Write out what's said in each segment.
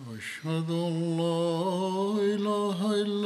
أشهد أن لا إله إلا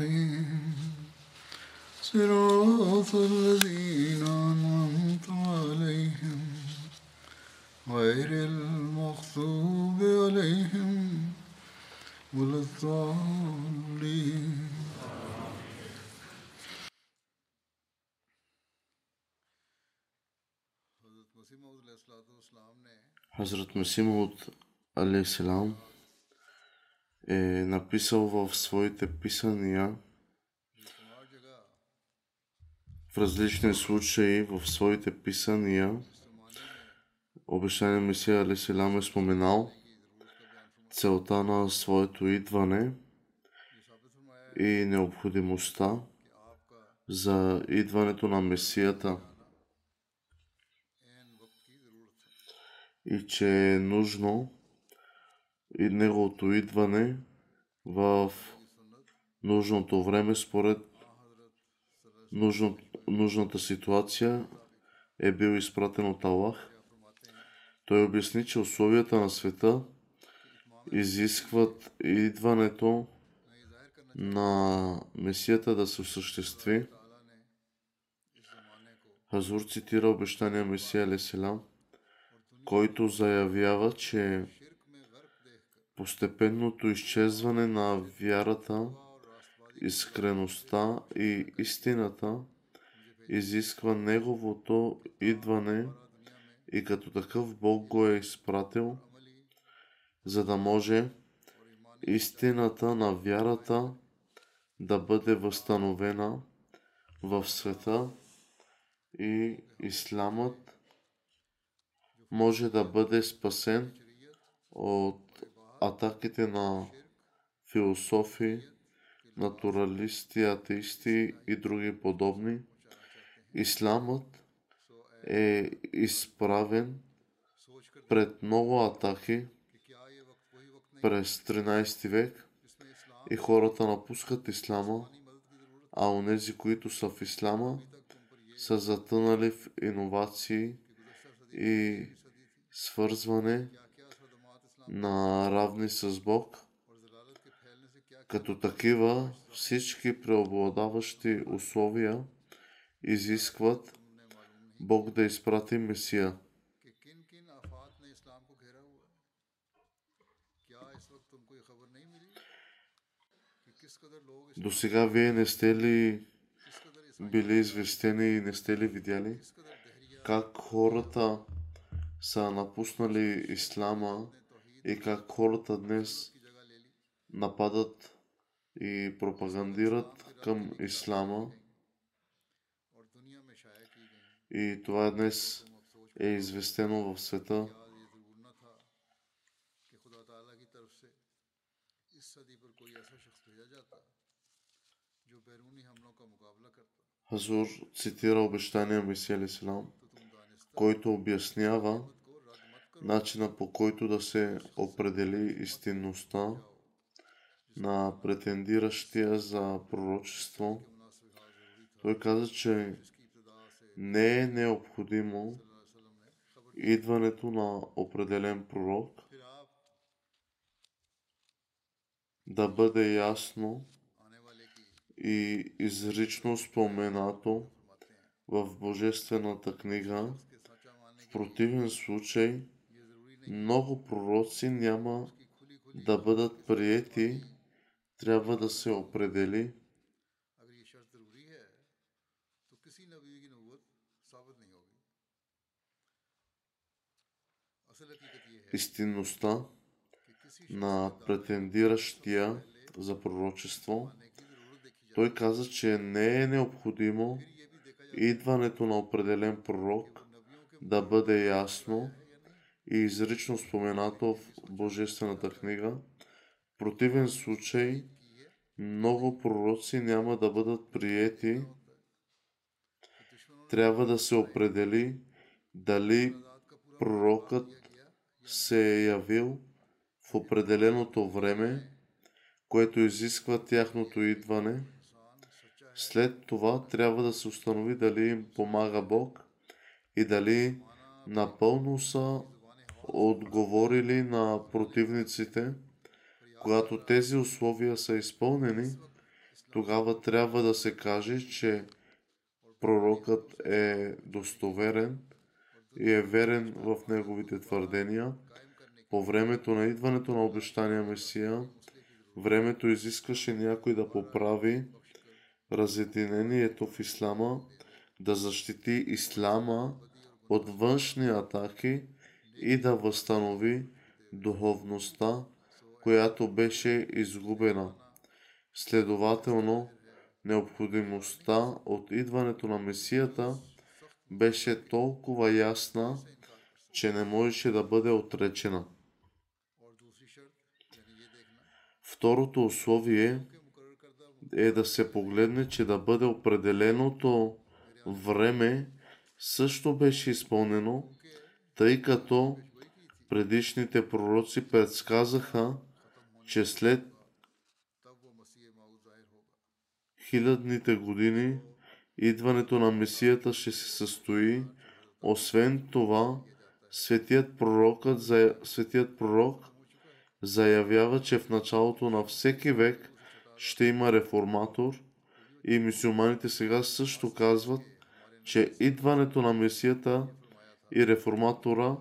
الرحيم صراط الذين أنعمت عليهم غير المغضوب عليهم ولا الضالين. حضرت مسیح علیہ السلام. Е написал в своите писания в различни случаи в своите писания обещания Месия алейхиссалам е споменал целта на своето идване и необходимостта за идването на Месията. И че е нужно и неговото идване в нужното време според нужната ситуация е бил изпратен от Аллах. Той обясни, че условията на света изискват идването на Месията да се осъществи. Хазур цитира обещания Месия Алеселам, който заявява, че постепенното изчезване на вярата, искреността и истината изисква неговото идване и като такъв Бог го е изпратил, за да може истината на вярата да бъде възстановена в света и исламът може да бъде спасен от атаките на философи, натуралисти, атеисти и други подобни. Исламът е изправен пред много атаки през 13 век и хората напускат ислама, а онези, които са в ислама, са затънали в иновации и свързване на равни с Бог. Като такива всички преобладаващи условия изискват Бог да изпрати Месия. До сега вие не сте ли били известени и не сте ли видяли как хората са напуснали ислама и как хората днес нападат и пропагандират към ислама. И това днес е известено в света. Хазур цитира обещания Месия Ислам, който обяснява начина по който да се определи истинността на претендиращия за пророчество. Той каза, че не е необходимо идването на определен пророк да бъде ясно и изрично споменато в Божествената книга. В противен случай много пророци няма да бъдат приети, трябва да се определи истинността на претендиращия за пророчество. Той каза, че не е необходимо идването на определен пророк да бъде ясно, и изрично споменато в Божествената книга. В противен случай много пророци няма да бъдат приети. Трябва да се определи дали пророкът се е явил в определеното време, което изисква тяхното идване. След това трябва да се установи дали им помага Бог и дали напълно са отговорили на противниците. Когато тези условия са изпълнени, тогава трябва да се каже, че пророкът е достоверен и е верен в неговите твърдения. По времето на идването на обещания Месия, времето изискваше някой да поправи разединението в Ислама, да защити Ислама от външни атаки и да възстанови духовността, която беше изгубена. Следователно, необходимостта от идването на Месията беше толкова ясна, че не можеше да бъде отречена. Второто условие е да се погледне, че да бъде определеното време също беше изпълнено тъй като предишните пророци предсказаха, че след хилядните години идването на Месията ще се състои. Освен това, светият, пророкът, светият пророк заявява, че в началото на всеки век ще има реформатор и мусулманите сега също казват, че идването на Месията – и реформатора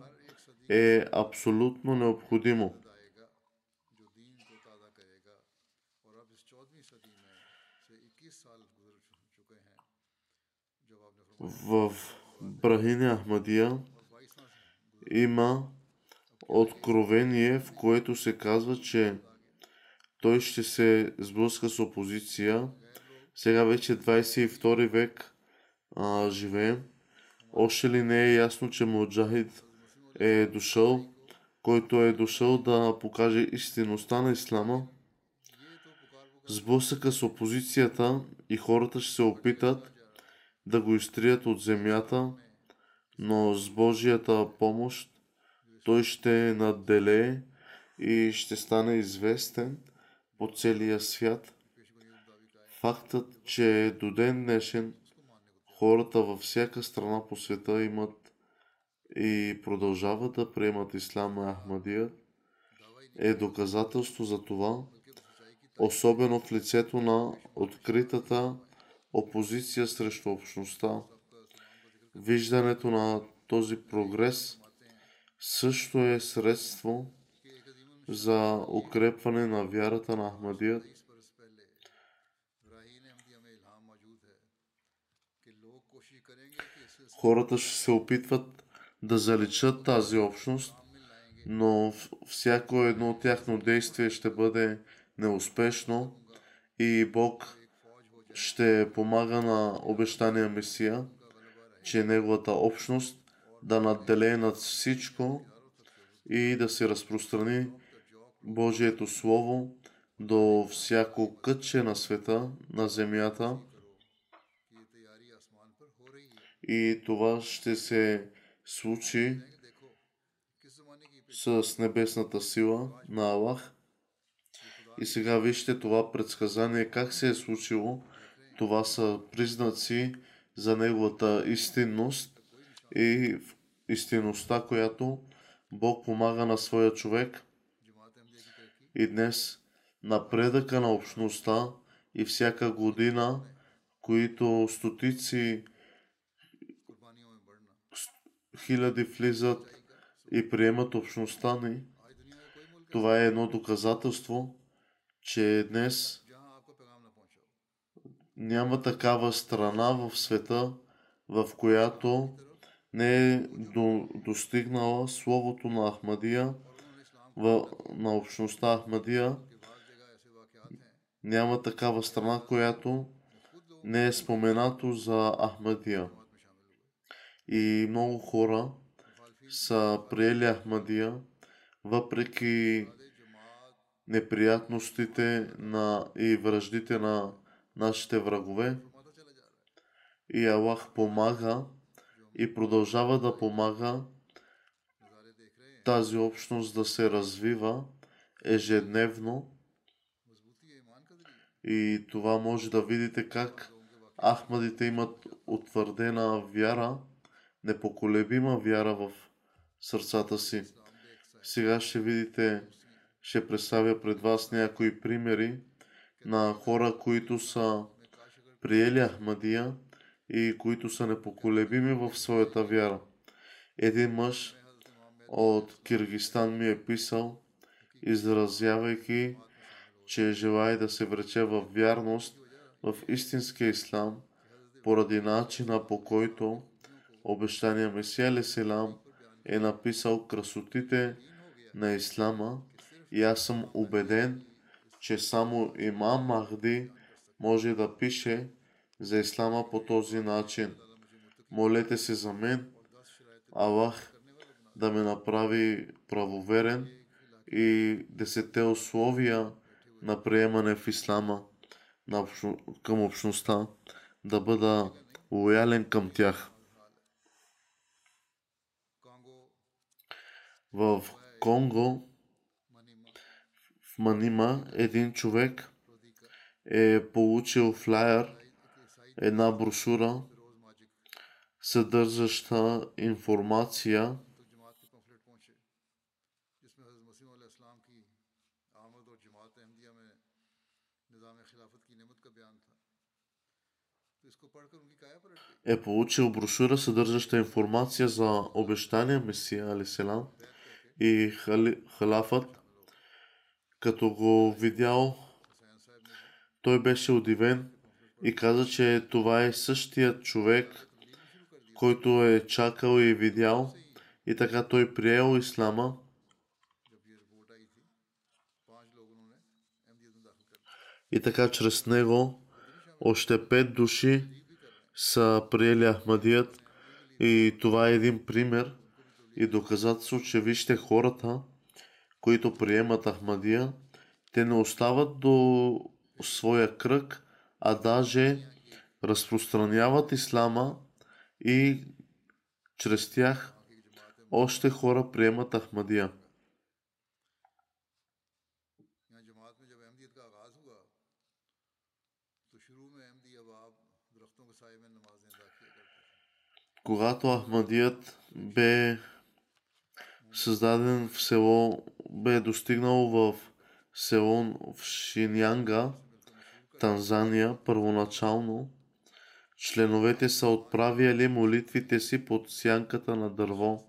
е абсолютно необходимо. В Брахиня Ахмадия има откровение, в което се казва, че той ще се сблъска с опозиция. Сега вече 22 век а, живеем още ли не е ясно, че Муджахид е дошъл, който е дошъл да покаже истинността на Ислама? Сблъсъка с опозицията и хората ще се опитат да го изтрият от земята, но с Божията помощ той ще надделее и ще стане известен по целия свят. Фактът, че до ден днешен хората във всяка страна по света имат и продължават да приемат Ислама Ахмадия, е доказателство за това, особено в лицето на откритата опозиция срещу общността. Виждането на този прогрес също е средство за укрепване на вярата на Ахмадият. Хората ще се опитват да заличат тази общност, но всяко едно тяхно действие ще бъде неуспешно и Бог ще помага на обещания Месия, че неговата общност да надделее над всичко и да се разпространи Божието Слово до всяко кътче на света, на земята. И това ще се случи с небесната сила на Аллах. И сега вижте това предсказание, как се е случило. Това са признаци за неговата истинност и истинността, която Бог помага на своя човек. И днес напредъка на общността и всяка година, които стотици хиляди влизат и приемат общността ни, това е едно доказателство, че днес няма такава страна в света, в която не е до, достигнала словото на Ахмадия, в, на общността Ахмадия. Няма такава страна, която не е споменато за Ахмадия. И много хора са приели Ахмадия, въпреки неприятностите на и връждите на нашите врагове. И Аллах помага и продължава да помага тази общност да се развива ежедневно. И това може да видите как Ахмадите имат утвърдена вяра, непоколебима вяра в сърцата си. Сега ще видите, ще представя пред вас някои примери на хора, които са приели Ахмадия и които са непоколебими в своята вяра. Един мъж от Киргистан ми е писал, изразявайки, че желая да се врече в вярност в истинския ислам, поради начина по който обещания Месия Леселам е написал красотите на ислама и аз съм убеден, че само имам Махди може да пише за ислама по този начин. Молете се за мен, Аллах да ме направи правоверен и десете условия на приемане в ислама към общността, да бъда лоялен към тях. В Конго, в Манима, един човек е получил флайер, една брошура, съдържаща информация е получил брошура, съдържаща информация за обещания Месия Алиселам и хали, халафът. Като го видял, той беше удивен и каза, че това е същият човек, който е чакал и видял и така той приел ислама. И така чрез него още пет души са приели Ахмадият и това е един пример и доказателство, че вижте хората, които приемат Ахмадия, те не остават до своя кръг, а даже разпространяват ислама и чрез тях още хора приемат Ахмадия. Когато Ахмадият бе създаден в село, бе достигнал в село в Шинянга, Танзания, първоначално, членовете са отправяли молитвите си под сянката на дърво.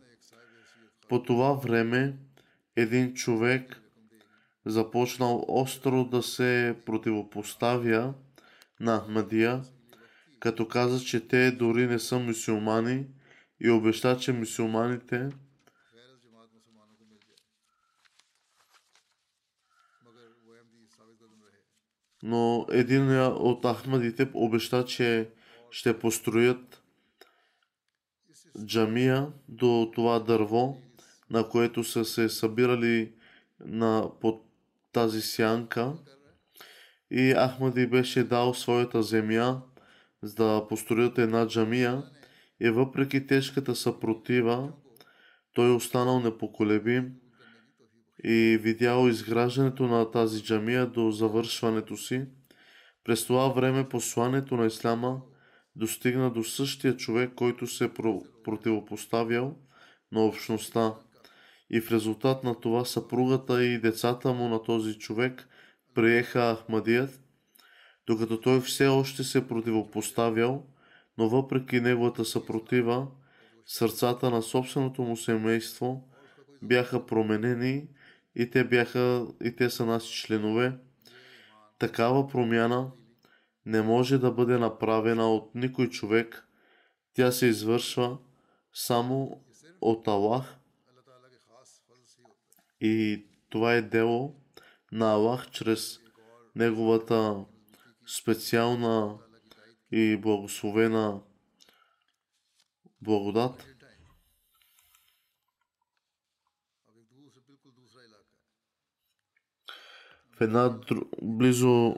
По това време един човек започнал остро да се противопоставя на Ахмадия, като каза, че те дори не са мусулмани и обеща, че мусулманите но един от Ахмадите обеща, че ще построят джамия до това дърво, на което са се събирали на, под тази сянка. И Ахмади беше дал своята земя за да построят една джамия и въпреки тежката съпротива, той останал непоколебим и видял изграждането на тази джамия до завършването си. През това време посланието на Ислама достигна до същия човек, който се противопоставял на общността. И в резултат на това съпругата и децата му на този човек приеха Ахмадият докато той все още се противопоставял, но въпреки неговата съпротива, сърцата на собственото му семейство бяха променени и те, бяха, и те са наши членове. Такава промяна не може да бъде направена от никой човек. Тя се извършва само от Аллах. И това е дело на Аллах чрез Неговата специална и благословена благодат. в една близо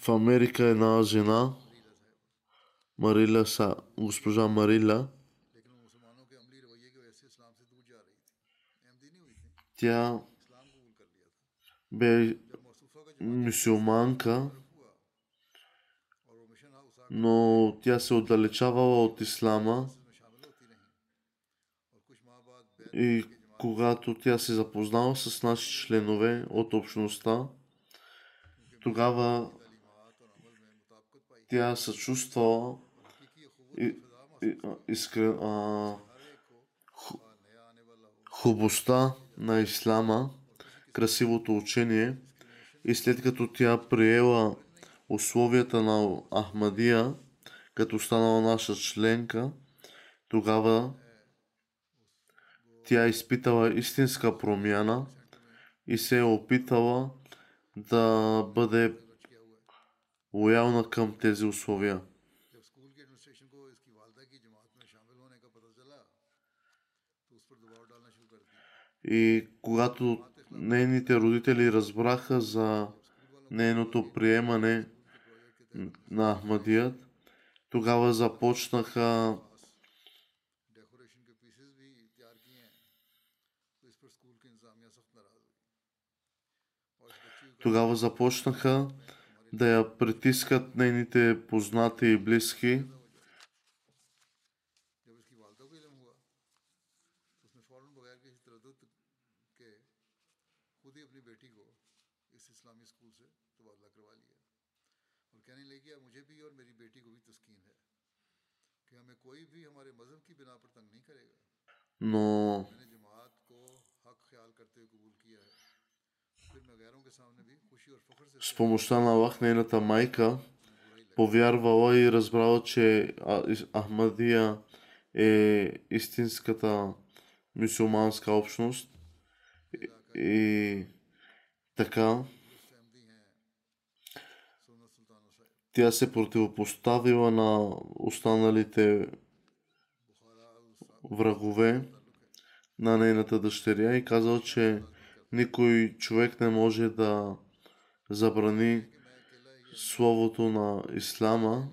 в Америка една жена, Марила Са, госпожа Марила, тя бе мюсюлманка, но тя се отдалечавала от ислама и когато тя се запознава с наши членове от общността, тогава тя се чувствала хубостта на ислама, красивото учение. И след като тя приела условията на Ахмадия, като станала наша членка, тогава тя е изпитала истинска промяна и се е опитала да бъде лоялна към тези условия. И когато нейните родители разбраха за нейното приемане на Ахмадият, тогава започнаха Тогава започнаха да я притискат нейните познати и близки. Но с помощта на Аллах, нейната майка, повярвала и разбрала, че Ахмадия е истинската мюсюлманска общност. И така тя се противопоставила на останалите врагове на нейната дъщеря и казала, че никой човек не може да забрани словото на ислама.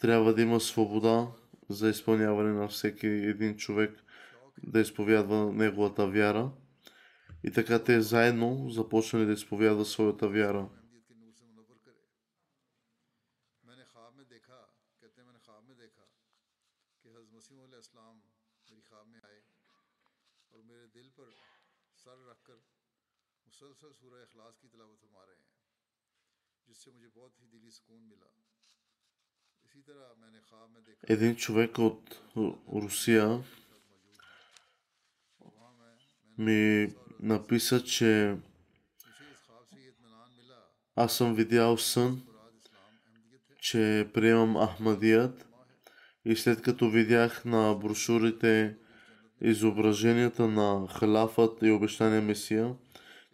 Трябва да има свобода за изпълняване на всеки един човек да изповядва неговата вяра. И така те заедно започнали да изповядват своята вяра. Един човек от Русия ми написа, че аз съм видял сън, че приемам Ахмадият и след като видях на брошурите изображенията на халафът и обещания Месия,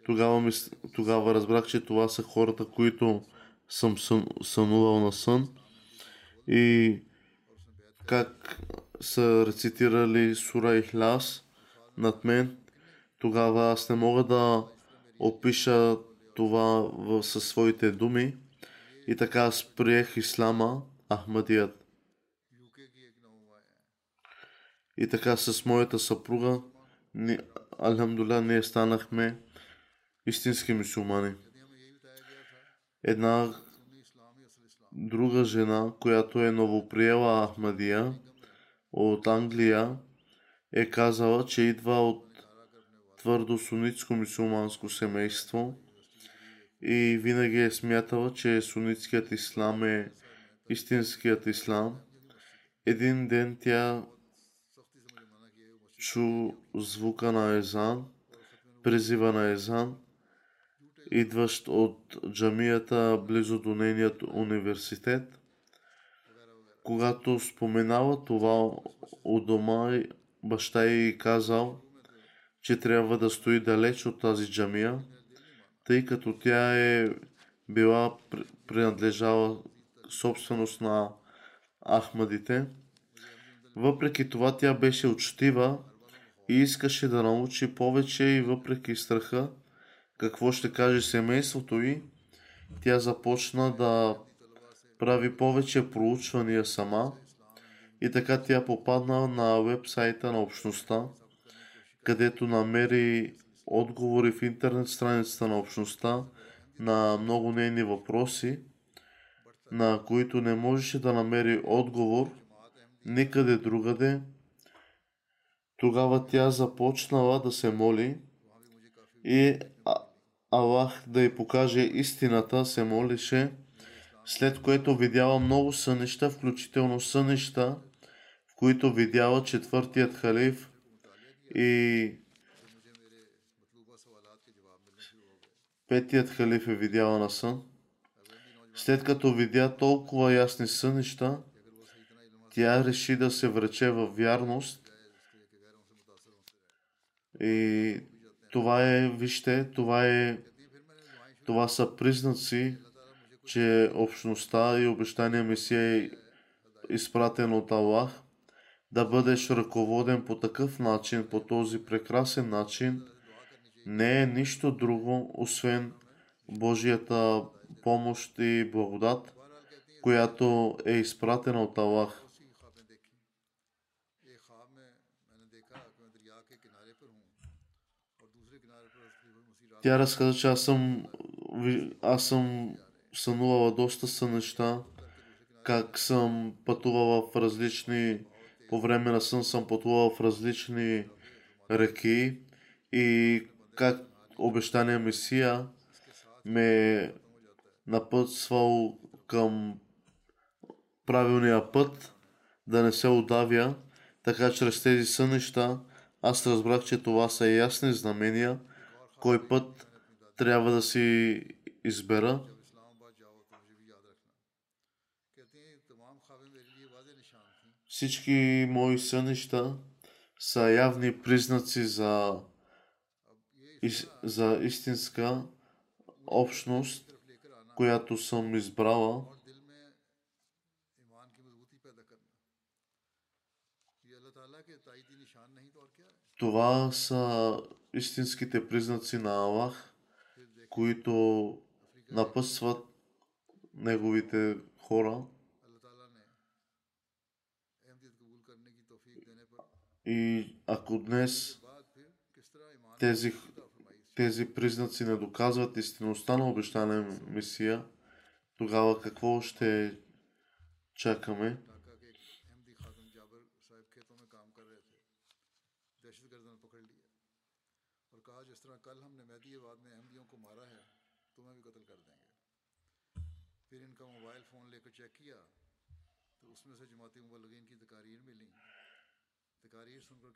тогава, тогава разбрах, че това са хората, които съм, сънувал на сън и как са рецитирали Сура и Хляс над мен, тогава аз не мога да опиша това със своите думи. И така аз приех Ислама, Ахмадият. И така с моята съпруга, ни, алхамдуля, ние станахме истински мусулмани една друга жена, която е новоприела Ахмадия от Англия, е казала, че идва от твърдо сунитско мусулманско семейство и винаги е смятала, че сунитският ислам е истинският ислам. Един ден тя чу звука на езан, призива на езан идващ от джамията близо до нейният университет. Когато споменава това у дома, баща й казал, че трябва да стои далеч от тази джамия, тъй като тя е била принадлежала собственост на Ахмадите. Въпреки това тя беше учтива и искаше да научи повече и въпреки страха, какво ще каже семейството й, тя започна да прави повече проучвания сама и така тя попадна на вебсайта на общността, където намери отговори в интернет страницата на общността на много нейни въпроси, на които не можеше да намери отговор никъде другаде. Тогава тя започнала да се моли и Аллах да й покаже истината, се молише, след което видяла много сънища, включително сънища, в които видяла четвъртият халиф и петият халиф е видяла на сън. След като видя толкова ясни сънища, тя реши да се врече в вярност и това е, вижте, това е, това са признаци, че общността и обещания Месия е изпратен от Аллах, да бъдеш ръководен по такъв начин, по този прекрасен начин, не е нищо друго, освен Божията помощ и благодат, която е изпратена от Аллах. Тя разказа, че аз съм, аз съм сънувала доста сънища, как съм пътувала в различни, по време на сън съм пътувала в различни реки и как обещания Месия ме напътствал към правилния път, да не се удавя, така чрез тези сънища аз разбрах, че това са ясни знамения – кой път трябва да си избера. Всички мои сънища са явни признаци за, за истинска общност, която съм избрала. Това са истинските признаци на Аллах, които напъсват неговите хора. И ако днес тези, тези признаци не доказват истинността на обещания Месия, тогава какво ще чакаме?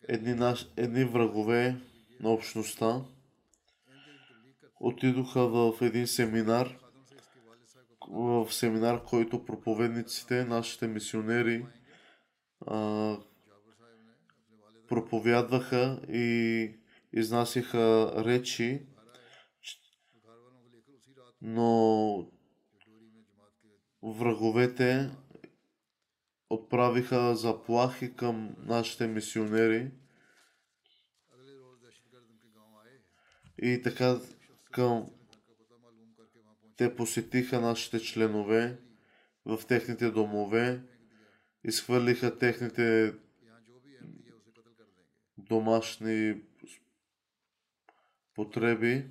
Едни, наш, едни врагове на общността отидоха в един семинар, в семинар, който проповедниците, нашите мисионери, а, проповядваха и изнасяха речи, но враговете отправиха заплахи към нашите мисионери. И така към те посетиха нашите членове в техните домове, изхвърлиха техните домашни потреби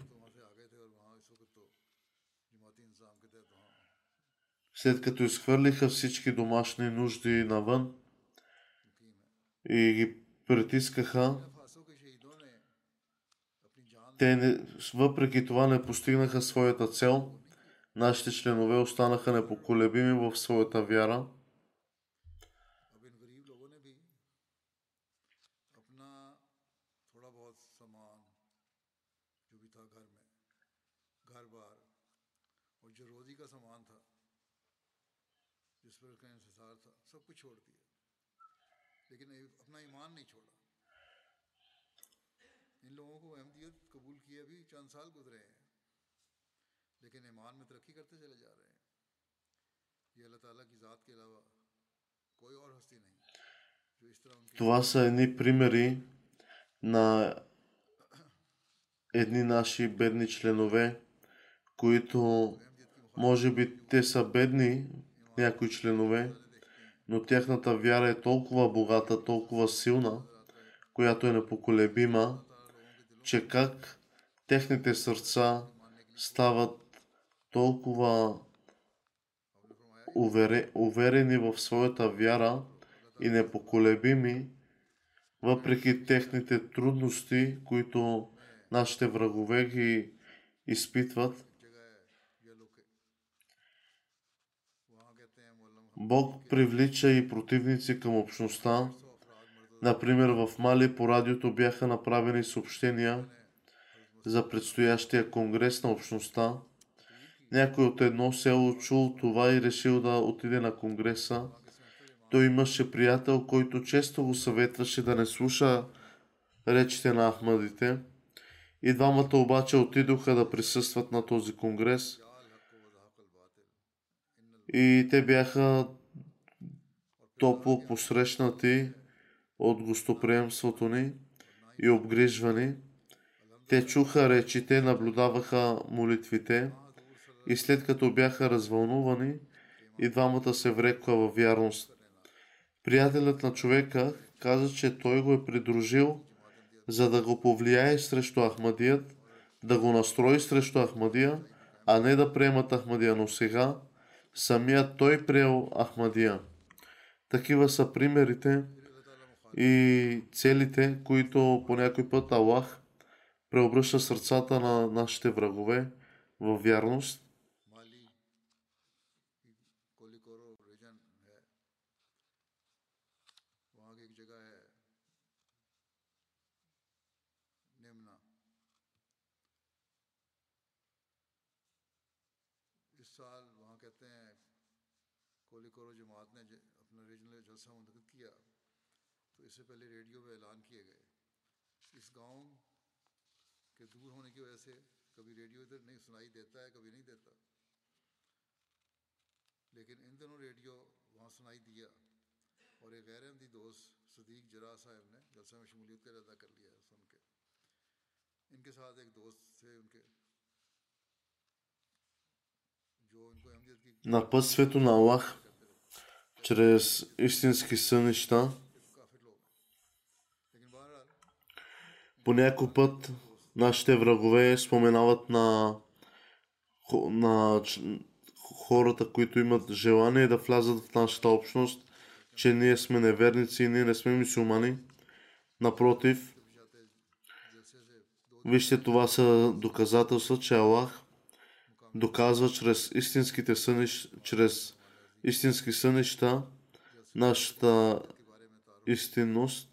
след като изхвърлиха всички домашни нужди навън и ги притискаха, те не, въпреки това не постигнаха своята цел. Нашите членове останаха непоколебими в своята вяра नहीं छोड़ा इन लोगों को अहमदियत कबूल किए अभी चंद साल गुजरे हैं लेकिन ईमान में तरक्की करते चले जा रहे हैं ये अल्लाह ताला की ज़ात के अलावा कोई और हस्ती नहीं जो इस तरह उनके Това са едни примери на едни наши бедни членове, които може би те са бедни, някои членове, но тяхната вяра е толкова богата, толкова силна, която е непоколебима, че как техните сърца стават толкова увере- уверени в своята вяра и непоколебими, въпреки техните трудности, които нашите врагове ги изпитват. Бог привлича и противници към общността. Например, в Мали по радиото бяха направени съобщения за предстоящия конгрес на общността. Някой от едно село чул това и решил да отиде на конгреса. Той имаше приятел, който често го съветваше да не слуша речите на Ахмадите. И двамата обаче отидоха да присъстват на този конгрес. И те бяха топло посрещнати от гостоприемството ни и обгрижвани. Те чуха речите, наблюдаваха молитвите и след като бяха развълнувани, и двамата се врекоха във вярност. Приятелят на човека каза, че той го е придружил, за да го повлияе срещу Ахмадият, да го настрои срещу Ахмадия, а не да приемат Ахмадия. Но сега самият той приел Ахмадия. Такива са примерите и целите, които по някой път Аллах преобръща сърцата на нашите врагове в вярност. جلسہ منعقد کیا، تو اس سے پہلے ریڈیو پہ اعلان کیے گئے۔ اس گاؤں کے دور ہونے کی وجہ سے کبھی ریڈیو ادھر نہیں سنائی دیتا ہے، کبھی نہیں دیتا۔ لیکن ان دنوں ریڈیو وہاں سنائی دیا اور ایک غیر احمدی دوست صدیق جرا صاحب نے جلسہ میں شمولیت کا ارادہ کر لیا سن کے۔ ان کے ساتھ ایک دوست تھے، ان کے جو ان کو احمدیت کی чрез истински сънища. По някой път нашите врагове споменават на, на хората, които имат желание да влязат в нашата общност, че ние сме неверници и ние не сме мусулмани. Напротив, вижте това са доказателства, че Аллах доказва чрез истинските сънища, чрез истински сънища, нашата истинност.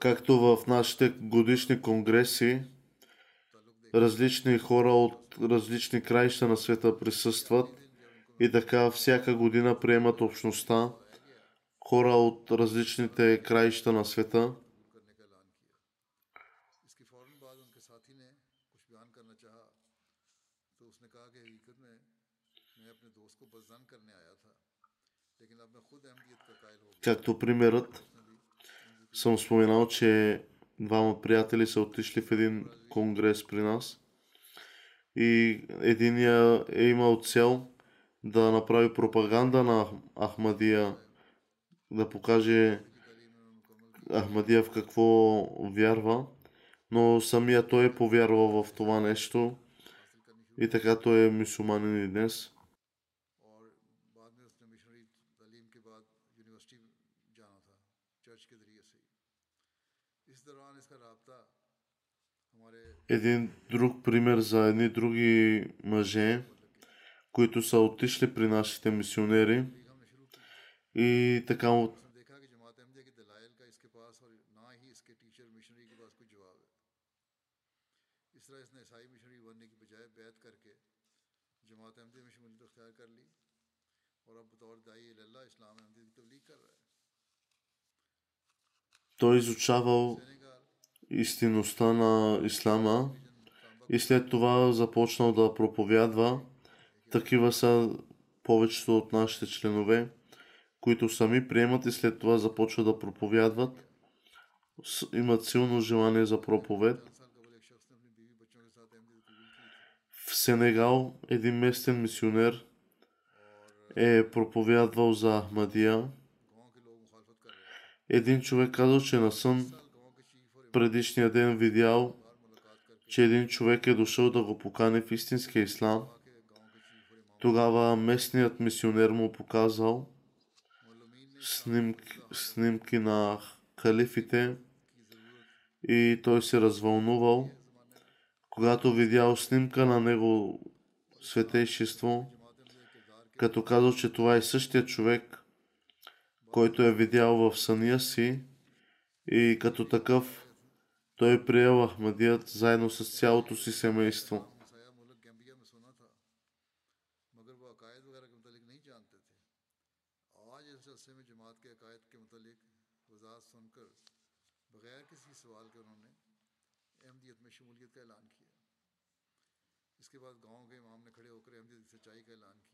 Както в нашите годишни конгреси, различни хора от различни краища на света присъстват и така всяка година приемат общността хора от различните краища на света – Както примерът съм споменал, че двама приятели са отишли в един конгрес при нас и единия е имал цел да направи пропаганда на Ахмадия, да покаже Ахмадия в какво вярва, но самия той е повярвал в това нещо и така той е мусулманин и днес. един друг пример за едни други мъже, които са отишли при нашите мисионери. И така от Той изучавал истинността на Ислама и след това започнал да проповядва. Такива са повечето от нашите членове, които сами приемат и след това започват да проповядват. Имат силно желание за проповед. В Сенегал един местен мисионер е проповядвал за Ахмадия. Един човек казал, че на сън предишния ден видял, че един човек е дошъл да го покани в истинския ислам. Тогава местният мисионер му показал снимки, снимки на калифите, и той се развълнувал. Когато видял снимка на него светейшество, като казал, че това е същия човек, който е видял в съня си и като такъв Той е приел Ахмадият заедно с цялото си семейство. اس کے بعد گاؤں کے امام نے کھڑے ہو کر احمدیت کی سچائی کا اعلان کیا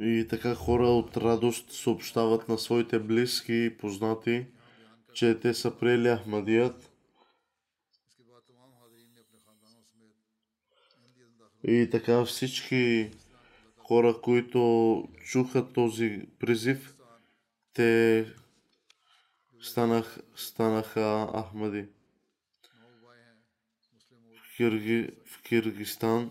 И така хора от радост съобщават на своите близки и познати, че те са приели Ахмадият. И така всички хора, които чуха този призив, те станах, станаха Ахмади. В, Кирги, в Киргистан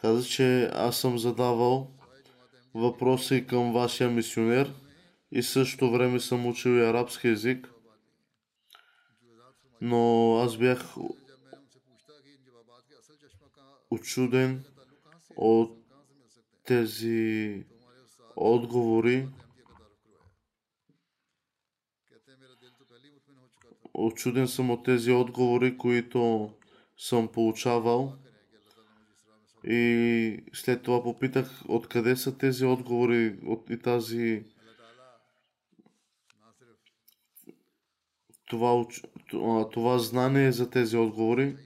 Каза, че аз съм задавал въпроси към вашия мисионер и също време съм учил и арабски язик. Но аз бях очуден от тези отговори. Очуден съм от тези отговори, които съм получавал. И след това попитах откъде са тези отговори от, и тази това, това знание за тези отговори.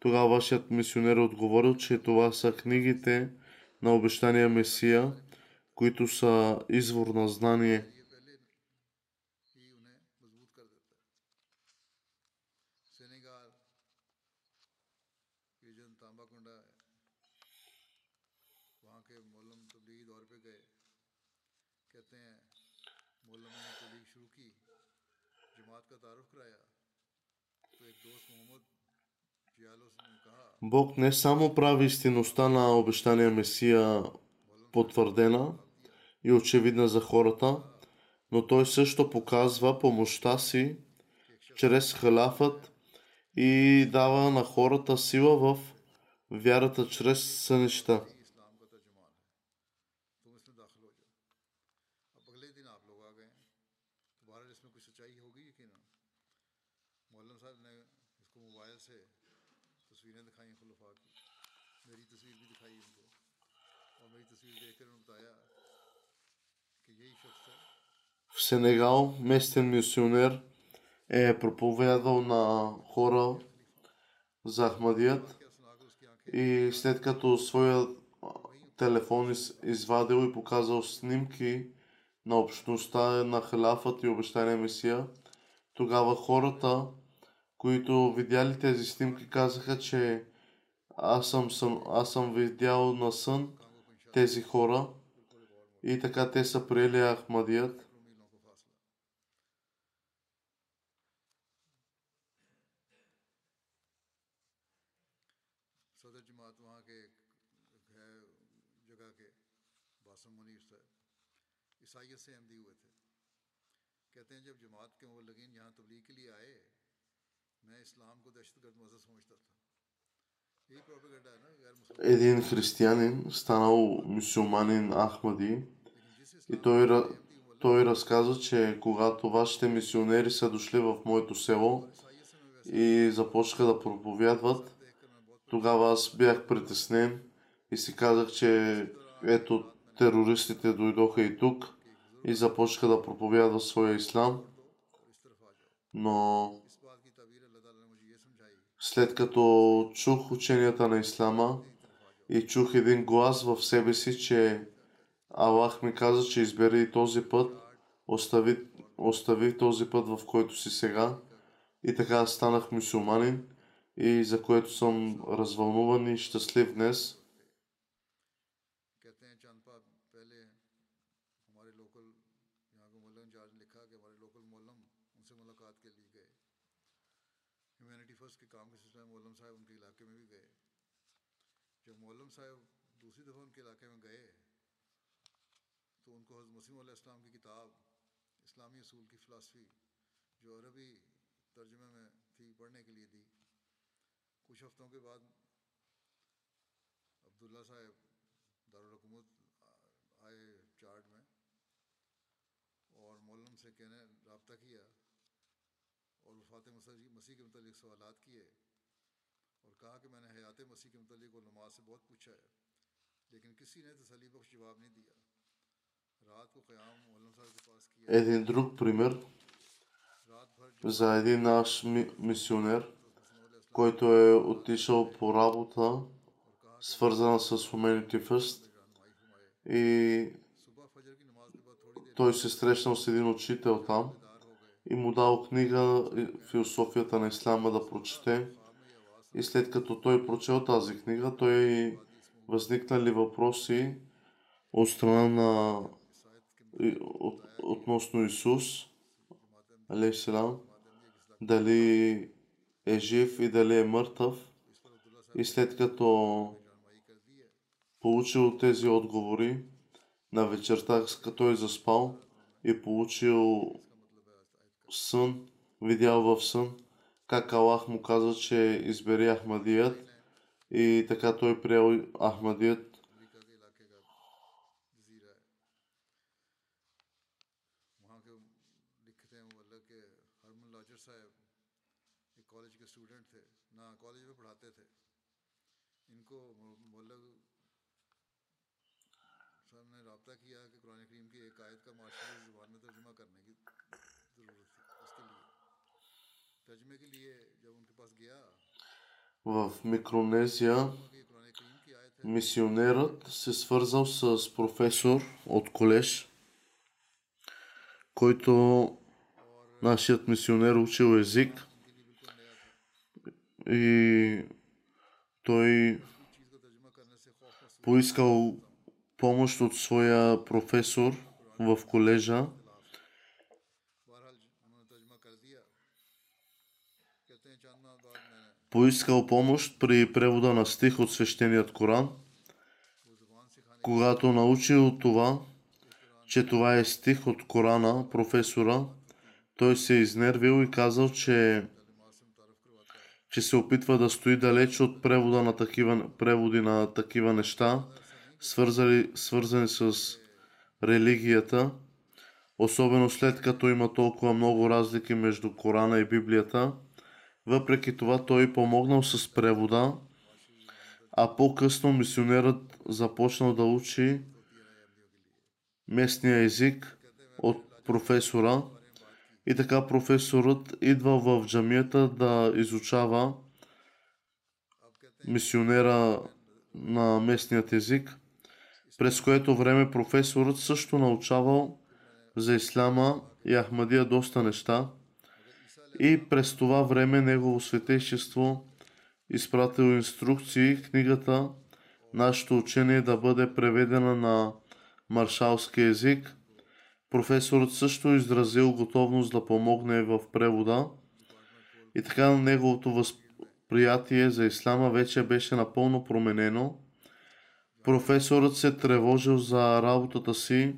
Тогава вашият мисионер отговорил, че това са книгите на обещания Месия, които са извор на знание – Бог не само прави истинността на обещания Месия потвърдена и очевидна за хората, но той също показва помощта си чрез халафът и дава на хората сила в вярата чрез сънища. ये तस्वीरें दिखाई खुलफा की मेरी तस्वीर भी दिखाई इनको और मेरी तस्वीर देखकर उन्होंने बताया कि यही शख्स है В Сенегал местен мисионер е проповядал на хора за Ахмадият क्या सुनाकर उसकी आंखें и след като своя а, телефон из- извадил и показал снимки на общността на халафът и обещания Месия, тогава хората, които видяли тези снимки, казаха, че аз съм, съм, аз съм видял на сън тези хора и така те са приели Ахмадият. کہتے ہیں جب جماعت کے مولگین یہاں تبلیغ کے لیے آئے един християнин, станал мусулманин Ахмади, и той, той разказа, че когато вашите мисионери са дошли в моето село и започнаха да проповядват, тогава аз бях притеснен и си казах, че ето терористите дойдоха и тук и започнаха да проповядват своя ислам. Но след като чух ученията на ислама и чух един глас в себе си, че Аллах ми каза, че избери този път, остави, остави този път, в който си сега. И така станах мусулманин и за което съм развълнуван и щастлив днес. ہیومینٹی فرسٹ کے کام کے سلسلے میں مولم صاحب ان کے علاقے میں بھی گئے جب مولم صاحب دوسری دفعہ ان کے علاقے میں گئے تو ان کو حضرت مسیم علیہ السلام کی کتاب، اسلامی اصول کی فلاسفی، جو عربی ترجمے میں تھی پڑھنے کے لیے دی۔ کچھ ہفتوں کے بعد عبداللہ صاحب دارالحکومت آئے چارٹ میں اور مولم سے کہنے، رابطہ کیا۔ Един друг пример за един наш мисионер, който е отишъл по работа, свързана с Humanity First и той се срещнал с един учител там и му дал книга Философията на Ислама да прочете. И след като той прочел тази книга, той възникнали въпроси от страна на от, относно Исус, алейхиселам, дали е жив и дали е мъртъв. И след като получил тези отговори на вечерта, като е заспал и получил сън, видял в сън, как Аллах му каза, че избери Ахмадият и така той приел Ахмадият. अमेरिका के इलाके का जजीरा है वहाँ के लिखते हैं मुल्ला के हरमन लाजर साहब एक कॉलेज के स्टूडेंट थे ना कॉलेज में पढ़ाते थे इनको मुल्ला साहब ने रबता किया कि कुरान करीम की एक आयत का माशरे ज़ुबान में तर्जुमा करने की в Микронезия мисионерът се свързал с професор от колеж, който нашият мисионер учил език и той поискал помощ от своя професор в колежа. поискал помощ при превода на стих от свещеният Коран, когато научил това, че това е стих от Корана, професора, той се е изнервил и казал, че, че се опитва да стои далеч от превода на такива, преводи на такива неща, свързали, свързани с религията, особено след като има толкова много разлики между Корана и Библията – въпреки това той помогнал с превода, а по-късно мисионерът започнал да учи местния език от професора. И така професорът идва в джамията да изучава мисионера на местният език, през което време професорът също научавал за исляма и Ахмадия доста неща и през това време негово светейшество изпратил инструкции книгата нашето учение да бъде преведена на маршалски език. Професорът също изразил готовност да помогне в превода и така неговото възприятие за ислама вече беше напълно променено. Професорът се тревожил за работата си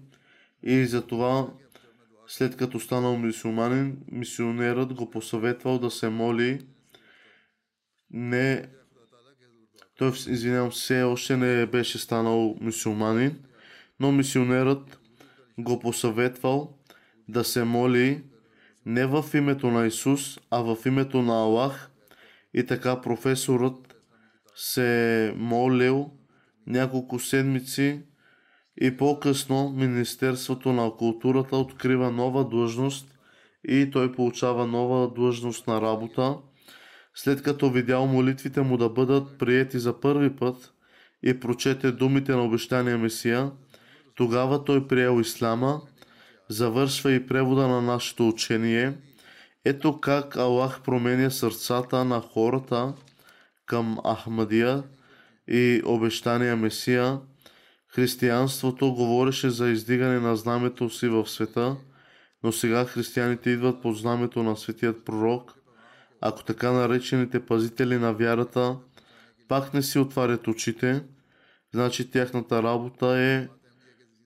и за това след като станал мисюманин, мисионерът го посъветвал да се моли не той, извинявам се, още не беше станал мусулманин, но мисионерът го посъветвал да се моли не в името на Исус, а в името на Аллах. И така професорът се молил няколко седмици и по-късно Министерството на културата открива нова длъжност и той получава нова длъжност на работа след като видял молитвите му да бъдат приети за първи път и прочете думите на обещания Месия, тогава той приел Ислама, завършва и превода на нашето учение. Ето как Аллах променя сърцата на хората към Ахмадия и обещания Месия. Християнството говореше за издигане на знамето си в света, но сега християните идват под знамето на светият пророк – ако така наречените пазители на вярата пак не си отварят очите, значи тяхната работа е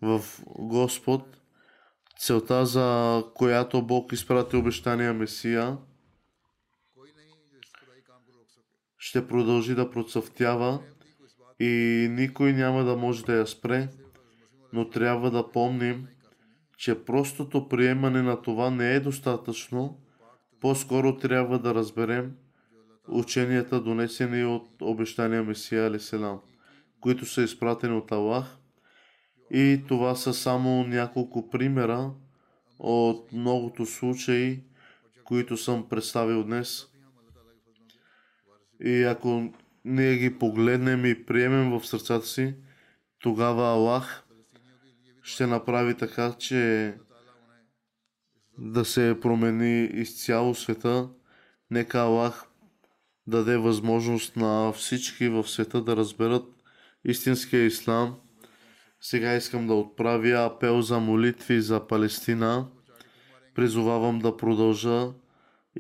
в Господ, целта за която Бог изпрати обещания Месия, ще продължи да процъфтява и никой няма да може да я спре, но трябва да помним, че простото приемане на това не е достатъчно, по-скоро трябва да разберем ученията, донесени от обещания Месия Алиселам, които са изпратени от Аллах. И това са само няколко примера от многото случаи, които съм представил днес. И ако ние ги погледнем и приемем в сърцата си, тогава Аллах ще направи така, че да се промени изцяло света. Нека Аллах даде възможност на всички в света да разберат истинския ислам. Сега искам да отправя апел за молитви за Палестина. Призовавам да продължа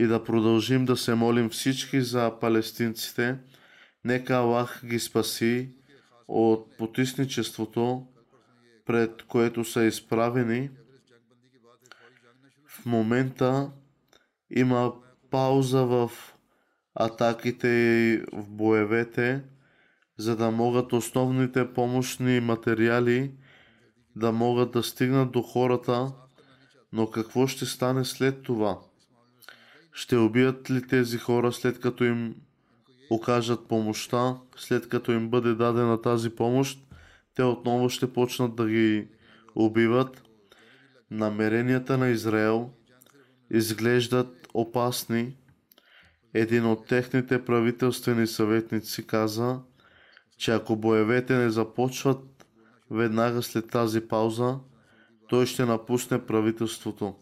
и да продължим да се молим всички за палестинците. Нека Аллах ги спаси от потисничеството, пред което са изправени в момента има пауза в атаките и в боевете, за да могат основните помощни материали да могат да стигнат до хората, но какво ще стане след това? Ще убият ли тези хора след като им окажат помощта, след като им бъде дадена тази помощ, те отново ще почнат да ги убиват намеренията на Израел изглеждат опасни. Един от техните правителствени съветници каза, че ако боевете не започват веднага след тази пауза, той ще напусне правителството.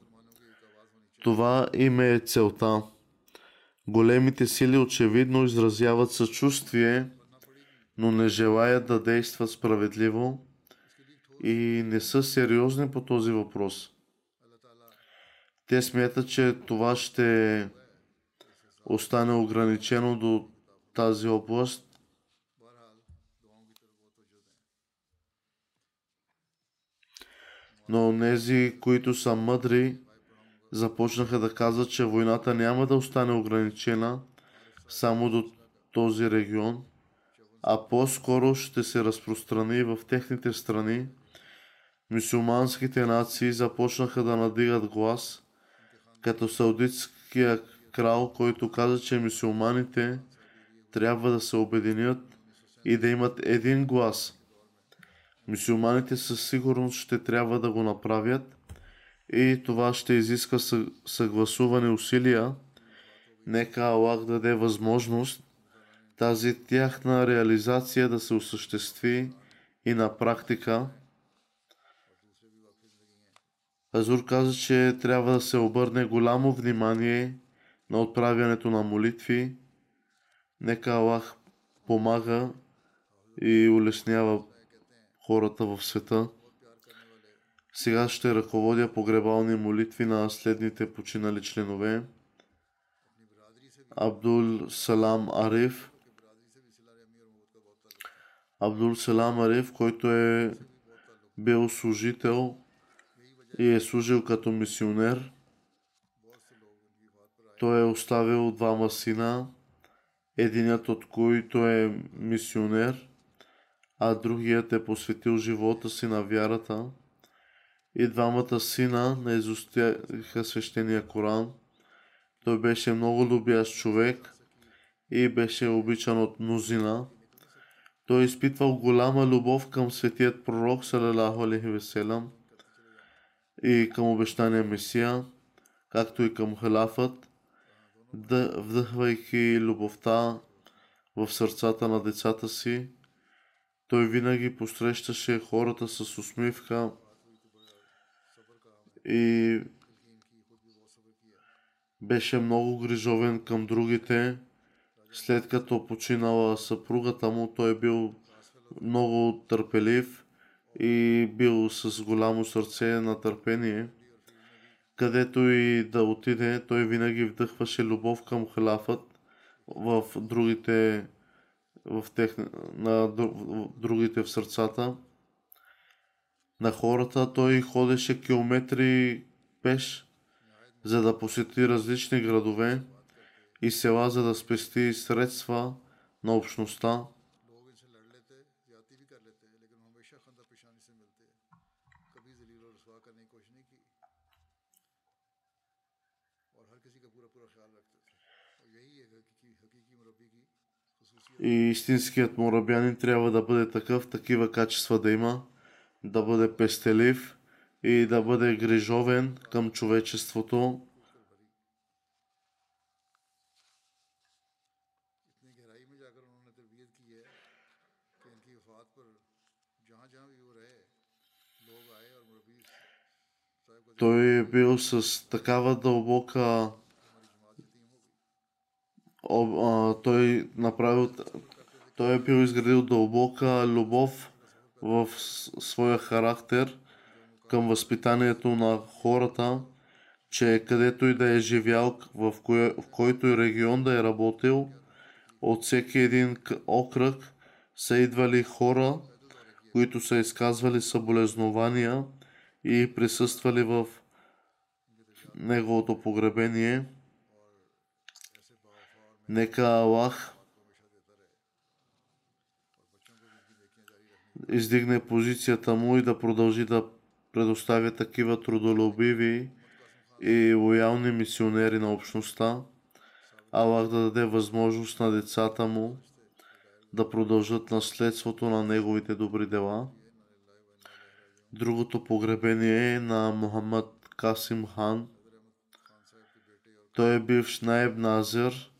Това им е целта. Големите сили очевидно изразяват съчувствие, но не желаят да действат справедливо и не са сериозни по този въпрос. Те смятат, че това ще остане ограничено до тази област. Но тези, които са мъдри, започнаха да казват, че войната няма да остане ограничена само до този регион, а по-скоро ще се разпространи в техните страни – Мюсюлманските нации започнаха да надигат глас, като саудитския крал, който каза, че мюсюлманите трябва да се обединят и да имат един глас. Мюсюлманите със сигурност ще трябва да го направят и това ще изиска съгласуване усилия. Нека Аллах даде възможност тази тяхна реализация да се осъществи и на практика – Азур каза, че трябва да се обърне голямо внимание на отправянето на молитви, Нека Аллах помага и улеснява хората в света. Сега ще ръководя погребални молитви на следните починали членове. Абдул Салам Ариф, Абдул Салам Ариф, който е бил служител и е служил като мисионер. Той е оставил двама сина, единият от които е мисионер, а другият е посветил живота си на вярата. И двамата сина не изостяха свещения Коран. Той беше много любящ човек и беше обичан от мнозина. Той изпитвал голяма любов към светият пророк, салалаху алейхи веселам, и към обещания Месия, както и към халафът, да, вдъхвайки любовта в сърцата на децата си. Той винаги посрещаше хората с усмивка и беше много грижовен към другите. След като починала съпругата му, той бил много търпелив и бил с голямо сърце на търпение. Където и да отиде, той винаги вдъхваше любов към халафът в другите, в тех, на другите в сърцата. На хората той ходеше километри пеш, за да посети различни градове и села, за да спести средства на общността. И истинският морабянин трябва да бъде такъв, такива качества да има, да бъде пестелив и да бъде грижовен към човечеството. Той е бил с такава дълбока той направил, той е бил изградил дълбока любов в своя характер към възпитанието на хората, че където и да е живял, в, кое, в който и регион да е работил, от всеки един окръг са идвали хора, които са изказвали съболезнования и присъствали в неговото погребение. Нека Аллах издигне позицията му и да продължи да предоставя такива трудолюбиви и лоялни мисионери на общността. Аллах да даде възможност на децата му да продължат наследството на неговите добри дела. Другото погребение е на Мухаммад Касим Хан. Той е бивш наеб Назир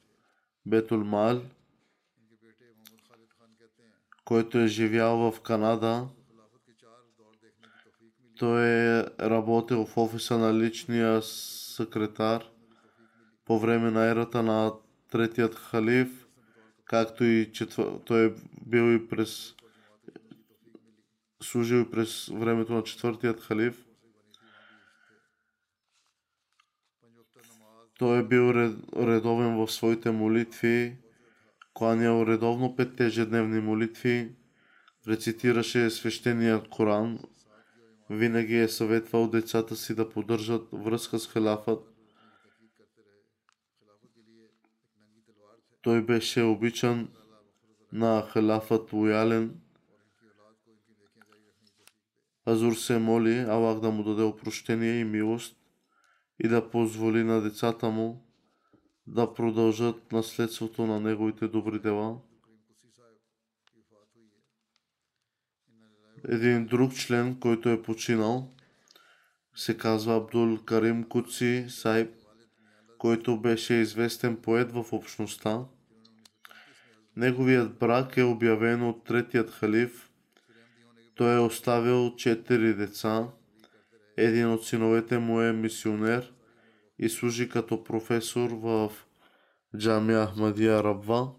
Бетулмал, който е живял в Канада. Той е работил в офиса на личния секретар по време на ерата на третият халиф, както и четвър... той е бил и през служил и през времето на четвъртият халиф. Той е бил редовен в своите молитви, кланял редовно петте ежедневни молитви, рецитираше свещения Коран, винаги е съветвал децата си да поддържат връзка с халафът. Той беше обичан на халафът лоялен. Азур се моли Аллах да му даде опрощение и милост и да позволи на децата му да продължат наследството на неговите добри дела. Един друг член, който е починал, се казва Абдул Карим Куци Сайб, който беше известен поет в общността. Неговият брак е обявен от третият халиф. Той е оставил четири деца. Един от синовете му е мисионер и служи като професор в Джамия Ахмадия Рабва.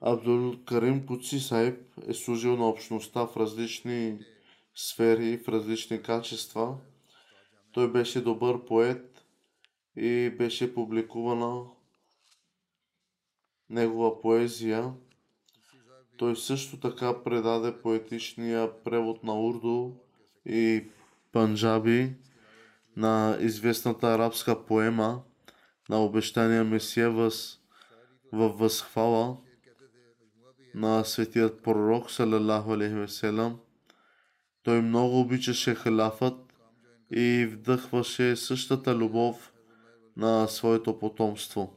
Абдул Карим Куци Сайб е служил на общността в различни сфери, в различни качества. Той беше добър поет и беше публикувана негова поезия. Той също така предаде поетичния превод на урду и панджаби на известната арабска поема на обещания Месия въз, във възхвала на светият пророк, салалаху алейхи веселам. Той много обичаше халафът и вдъхваше същата любов на своето потомство.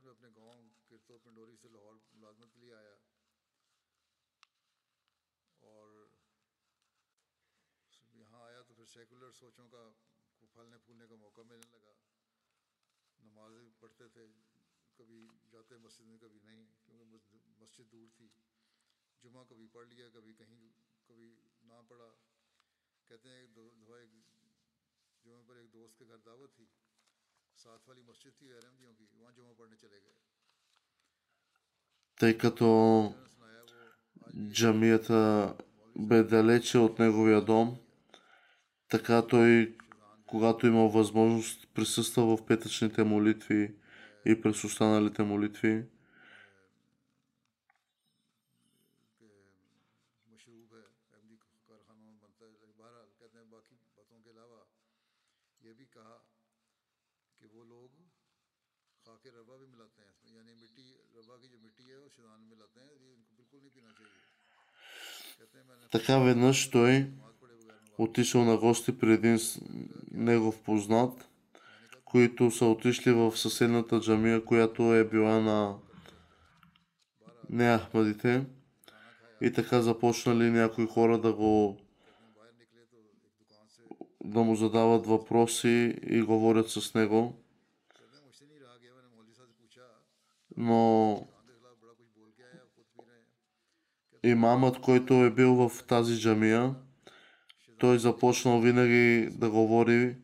میں اپنے گاؤں کرتو پنڈوری سے لاہور ملازمت کے لیے آیا اور یہاں آیا تو پھر سیکولر سوچوں کا پھلنے پھولنے کا موقع ملنے لگا۔ نمازیں پڑھتے تھے، کبھی جاتے مسجد میں، کبھی نہیں، کیونکہ مسجد دور تھی۔ جمعہ کبھی پڑھ لیا، کبھی کہیں، کبھی نہ پڑھا۔ کہتے ہیں ایک دو ایک جمعہ پر ایک دوست کے گھر دعوت تھی۔ тъй като джамията бе далече от неговия дом, така той, когато имал възможност, присъства в петъчните молитви и през останалите молитви. Така веднъж той отишъл на гости при един негов познат, които са отишли в съседната джамия, която е била на неахмадите. И така започнали някои хора да го да му задават въпроси и говорят с него. Но имамът, който е бил в тази джамия, той започнал винаги да говори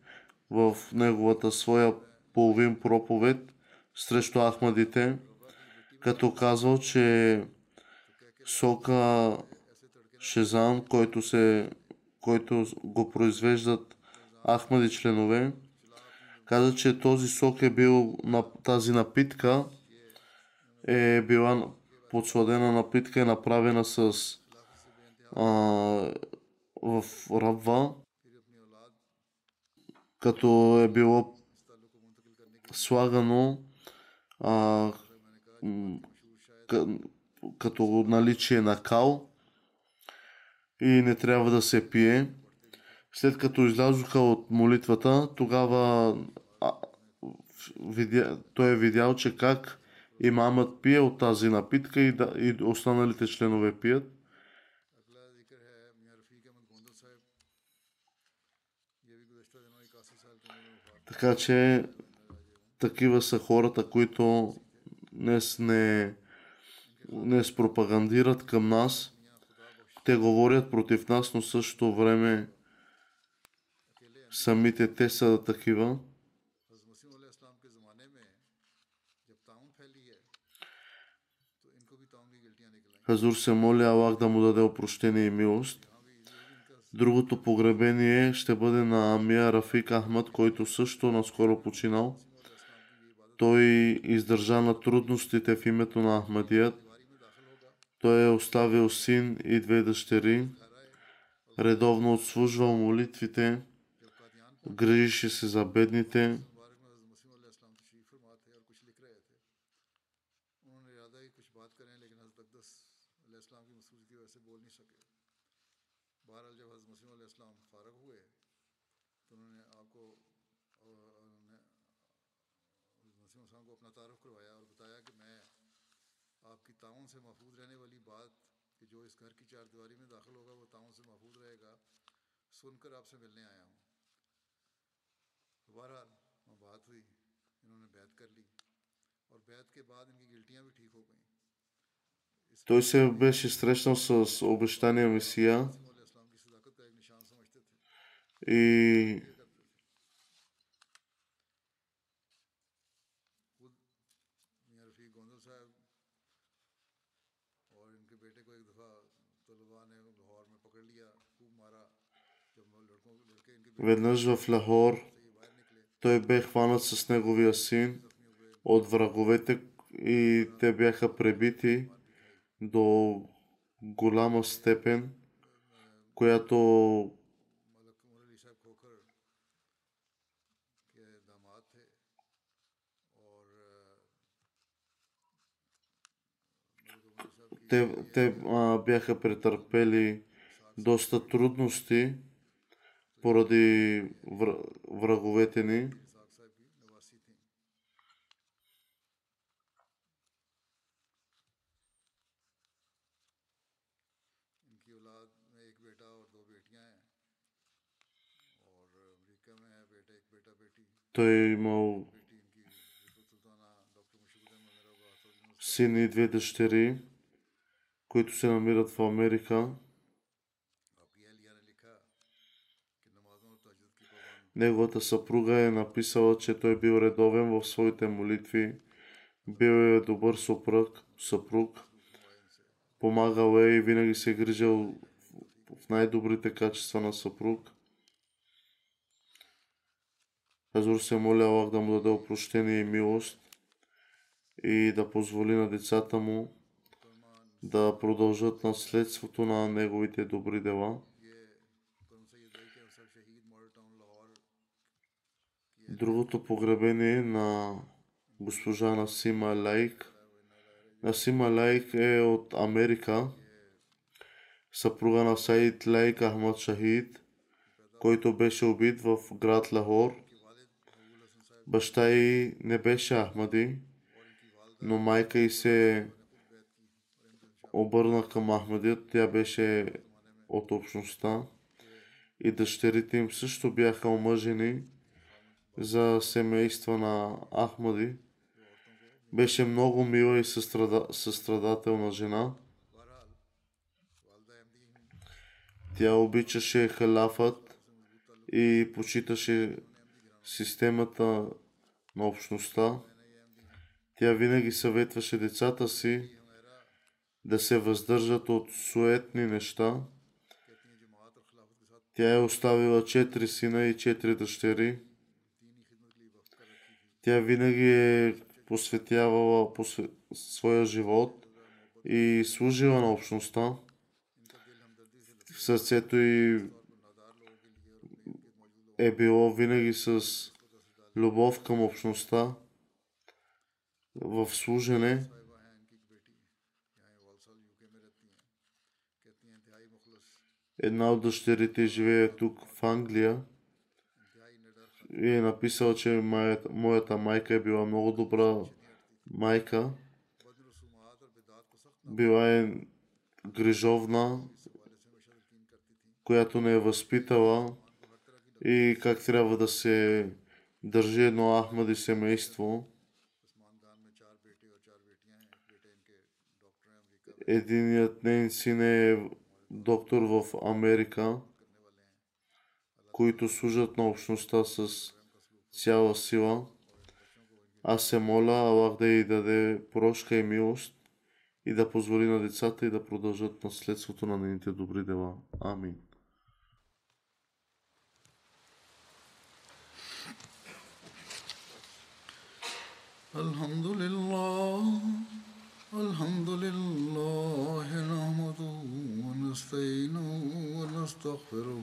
в неговата своя половин проповед срещу ахмадите, като казал, че сока Шезан, който, се, който го произвеждат ахмади членове, каза, че този сок е бил на тази напитка е била подсладена напитка е направена с а, в рабва, като е било слагано а, като наличие на кал и не трябва да се пие. След като излязоха от молитвата, тогава а, видя, той е видял, че как имамът пие от тази напитка и, да, и останалите членове пият. Така че такива са хората, които днес не днес пропагандират към нас. Те говорят против нас, но същото време самите те са такива. Хазур се моли Аллах да му даде опрощение и милост. Другото погребение ще бъде на Амия Рафик Ахмад, който също наскоро починал. Той издържа на трудностите в името на Ахмадият. Той е оставил син и две дъщери. Редовно отслужвал молитвите. Грижише се за бедните. سن کر آپ سے ملنے آیا ہوں۔ دوبارہ وہاں بات ہوئی انہوں نے بیعت کر لی اور بیعت کے بعد ان کی گلٹیاں بھی ٹھیک ہو گئیں۔ تو اسے بieś stresną z obesztaniem Mesja i Веднъж в Лахор той бе хванат с неговия син от враговете и те бяха пребити до голяма степен, която те, те а, бяха претърпели доста трудности поради враговете ни. Той е имал сини и две дъщери, които се намират в Америка. Неговата съпруга е написала, че той бил редовен в своите молитви, бил е добър съпруг, съпруг помагал е и винаги се е грижил в- в най-добрите качества на съпруг. Хазур се моля Аллах да му даде опрощение и милост и да позволи на децата му да продължат наследството на неговите добри дела. Другото погребение на госпожа Насима Лайк. Насима Лайк е от Америка. Съпруга на Саид Лайк Ахмад Шахид, който беше убит в град Лахор. Баща й не беше Ахмади, но майка й се обърна към Ахмадият. Тя беше от общността. И дъщерите им също бяха омъжени за семейства на Ахмади. Беше много мила и състрада, състрадателна жена. Тя обичаше халафът и почиташе системата на общността. Тя винаги съветваше децата си да се въздържат от суетни неща. Тя е оставила четири сина и четири дъщери. Тя винаги е посветявала посве... своя живот и служила на общността. Сърцето и е било винаги с любов към общността, в служене. Една от дъщерите живее тук в Англия и е написал, че моя, моята майка е била много добра майка. Била е грижовна, която не е възпитала и как трябва да се държи едно Ахмади семейство. Единият нейн син е доктор в Америка които служат на общността с цяла сила. Аз се моля Аллах да й даде прошка и милост и да позволи на децата и да продължат наследството на нейните добри дела. Амин. الحمد لله الحمد لله نحمده ونستعينه ونستغفره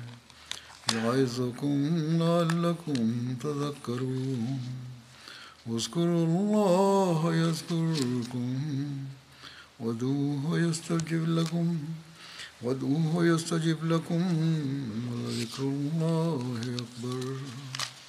يعظكم لعلكم تذكرون. واذكروا الله يذكركم وادعوه يستجب لكم وادعوه يستجب لكم ولذكر الله